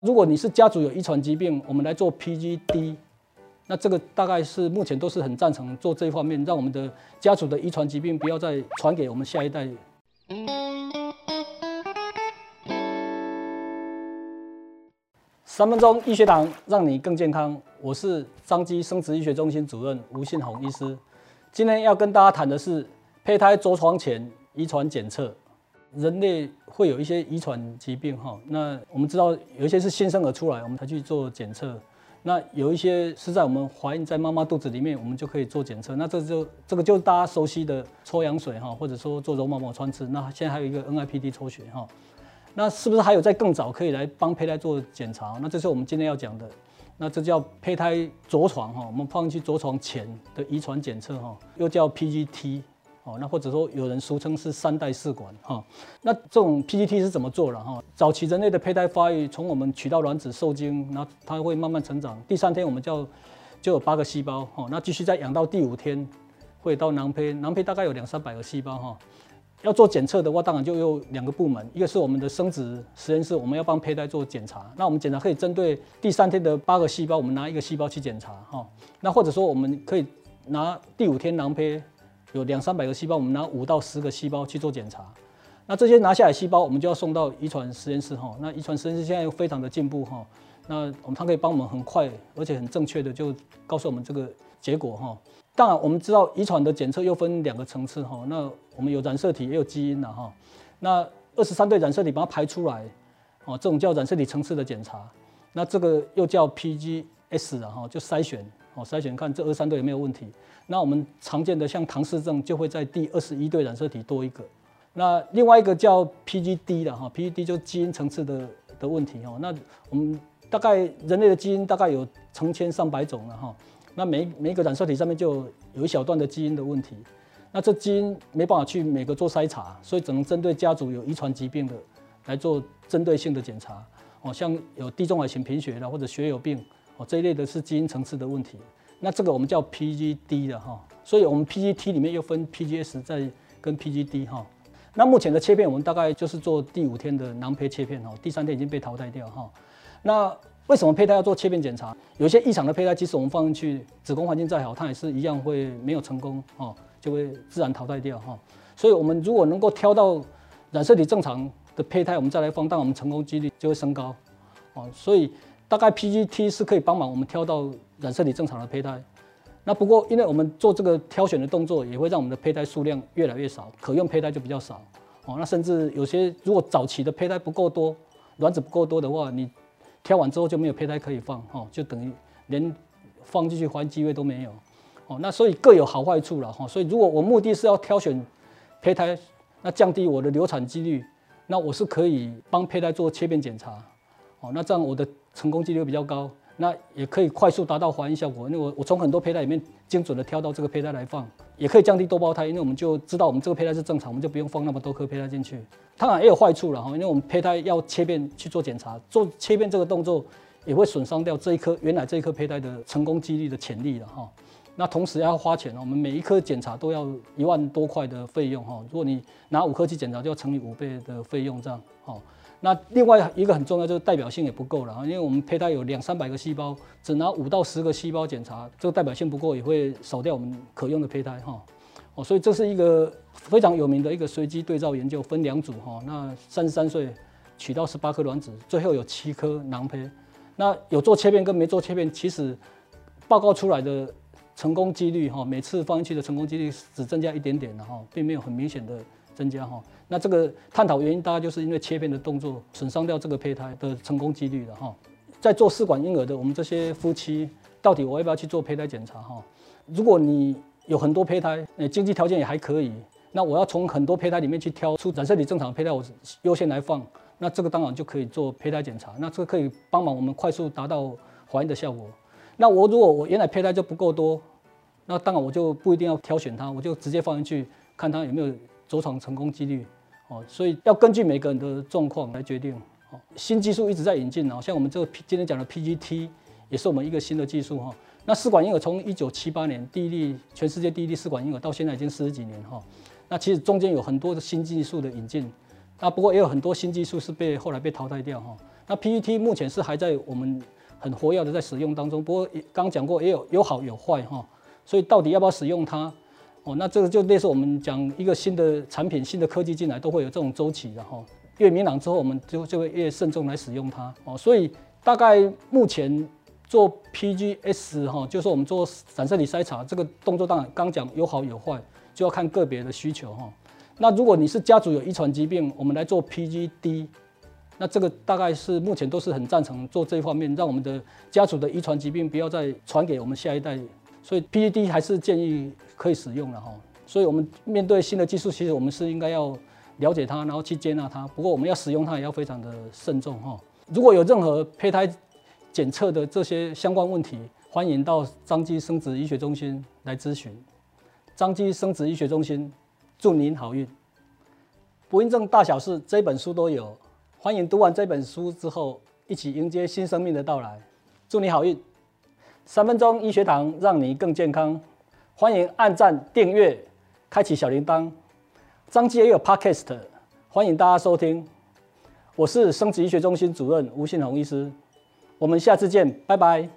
如果你是家族有遗传疾病，我们来做 PGD，那这个大概是目前都是很赞成做这一方面，让我们的家族的遗传疾病不要再传给我们下一代。三分钟医学堂，让你更健康。我是彰基生殖医学中心主任吴信宏医师。今天要跟大家谈的是胚胎着床前遗传检测。人类会有一些遗传疾病哈，那我们知道有一些是新生儿出来我们才去做检测，那有一些是在我们怀孕在妈妈肚子里面我们就可以做检测，那这就这个就是大家熟悉的抽羊水哈，或者说做绒毛膜穿刺，那现在还有一个 NIPT 抽血哈，那是不是还有在更早可以来帮胚胎做检查？那这是我们今天要讲的，那这叫胚胎着床哈，我们放进去着床前的遗传检测哈，又叫 PGT。哦，那或者说有人俗称是三代试管哈，那这种 PGT 是怎么做的哈？早期人类的胚胎发育，从我们取到卵子受精，然后它会慢慢成长。第三天我们叫就有八个细胞哈，那继续再养到第五天会到囊胚，囊胚大概有两三百个细胞哈。要做检测的话，当然就有两个部门，一个是我们的生殖实验室，我们要帮胚胎做检查。那我们检查可以针对第三天的八个细胞，我们拿一个细胞去检查哈。那或者说我们可以拿第五天囊胚。有两三百个细胞，我们拿五到十个细胞去做检查。那这些拿下来细胞，我们就要送到遗传实验室哈。那遗传实验室现在又非常的进步哈。那我们它可以帮我们很快而且很正确的就告诉我们这个结果哈。当然我们知道遗传的检测又分两个层次哈。那我们有染色体也有基因的哈。那二十三对染色体把它排出来哦，这种叫染色体层次的检查。那这个又叫 PGS 哈，就筛选哦，筛选看这二三对有没有问题。那我们常见的像唐氏症就会在第二十一对染色体多一个，那另外一个叫 PGD 的哈，PGD 就基因层次的的问题哈。那我们大概人类的基因大概有成千上百种了哈，那每每一个染色体上面就有一小段的基因的问题，那这基因没办法去每个做筛查，所以只能针对家族有遗传疾病的来做针对性的检查哦，像有地中海型贫血的或者血友病哦这一类的是基因层次的问题。那这个我们叫 PGD 的哈，所以我们 PGT 里面又分 PGS 再跟 PGD 哈。那目前的切片我们大概就是做第五天的囊胚切片哈，第三天已经被淘汰掉哈。那为什么胚胎要做切片检查？有些异常的胚胎，即使我们放进去子宫环境再好，它也是一样会没有成功哈，就会自然淘汰掉哈。所以我们如果能够挑到染色体正常的胚胎，我们再来放，但我们成功几率就会升高哦。所以大概 PGT 是可以帮忙我们挑到。染色体正常的胚胎，那不过因为我们做这个挑选的动作，也会让我们的胚胎数量越来越少，可用胚胎就比较少。哦，那甚至有些如果早期的胚胎不够多，卵子不够多的话，你挑完之后就没有胚胎可以放，哦，就等于连放进去怀孕机会都没有。哦，那所以各有好坏处了，哈。所以如果我目的是要挑选胚胎，那降低我的流产几率，那我是可以帮胚胎做切片检查。哦，那这样我的成功几率比较高。那也可以快速达到怀孕效果，因为我我从很多胚胎里面精准的挑到这个胚胎来放，也可以降低多胞胎，因为我们就知道我们这个胚胎是正常，我们就不用放那么多颗胚胎进去。当然也有坏处了哈，因为我们胚胎要切片去做检查，做切片这个动作也会损伤掉这一颗原来这一颗胚胎的成功几率的潜力了哈。那同时要花钱，我们每一颗检查都要一万多块的费用哈。如果你拿五颗去检查，就要乘以五倍的费用这样哈。那另外一个很重要就是代表性也不够了啊，因为我们胚胎有两三百个细胞，只拿五到十个细胞检查，这个代表性不够，也会少掉我们可用的胚胎哈。哦，所以这是一个非常有名的一个随机对照研究，分两组哈。那三十三岁取到十八颗卵子，最后有七颗囊胚。那有做切片跟没做切片，其实报告出来的成功几率哈，每次放进去的成功几率只增加一点点的哈，并没有很明显的。增加哈，那这个探讨原因大概就是因为切片的动作损伤掉这个胚胎的成功几率了哈。在做试管婴儿的我们这些夫妻，到底我要不要去做胚胎检查哈？如果你有很多胚胎，呃，经济条件也还可以，那我要从很多胚胎里面去挑出染色体正常的胚胎，我优先来放，那这个当然就可以做胚胎检查，那这个可以帮忙我们快速达到怀孕的效果。那我如果我原来胚胎就不够多，那当然我就不一定要挑选它，我就直接放进去看它有没有。着床成功几率，哦，所以要根据每个人的状况来决定。哦，新技术一直在引进，哦，像我们这个今天讲的 PGT 也是我们一个新的技术，哈。那试管婴儿从一九七八年第一例全世界第一例试管婴儿到现在已经四十几年，哈。那其实中间有很多的新技术的引进，那不过也有很多新技术是被后来被淘汰掉，哈。那 PGT 目前是还在我们很活跃的在使用当中，不过刚讲过也有有好有坏哈，所以到底要不要使用它？哦，那这个就类似我们讲一个新的产品、新的科技进来，都会有这种周期的哈。越明朗之后，我们就就会越慎重来使用它哦。所以大概目前做 PGS 哈，就是我们做散射体筛查这个动作，当然刚讲有好有坏，就要看个别的需求哈。那如果你是家族有遗传疾病，我们来做 PGD，那这个大概是目前都是很赞成做这一方面，让我们的家族的遗传疾病不要再传给我们下一代。所以 PGD 还是建议可以使用了哈。所以我们面对新的技术，其实我们是应该要了解它，然后去接纳它。不过我们要使用它也要非常的慎重哈。如果有任何胚胎检测的这些相关问题，欢迎到张基生殖医学中心来咨询。张基生殖医学中心，祝您好运。不孕症大小事这本书都有，欢迎读完这本书之后，一起迎接新生命的到来。祝你好运。三分钟医学堂，让你更健康。欢迎按赞、订阅、开启小铃铛。张基也有 Podcast，欢迎大家收听。我是生殖医学中心主任吴信宏医师，我们下次见，拜拜。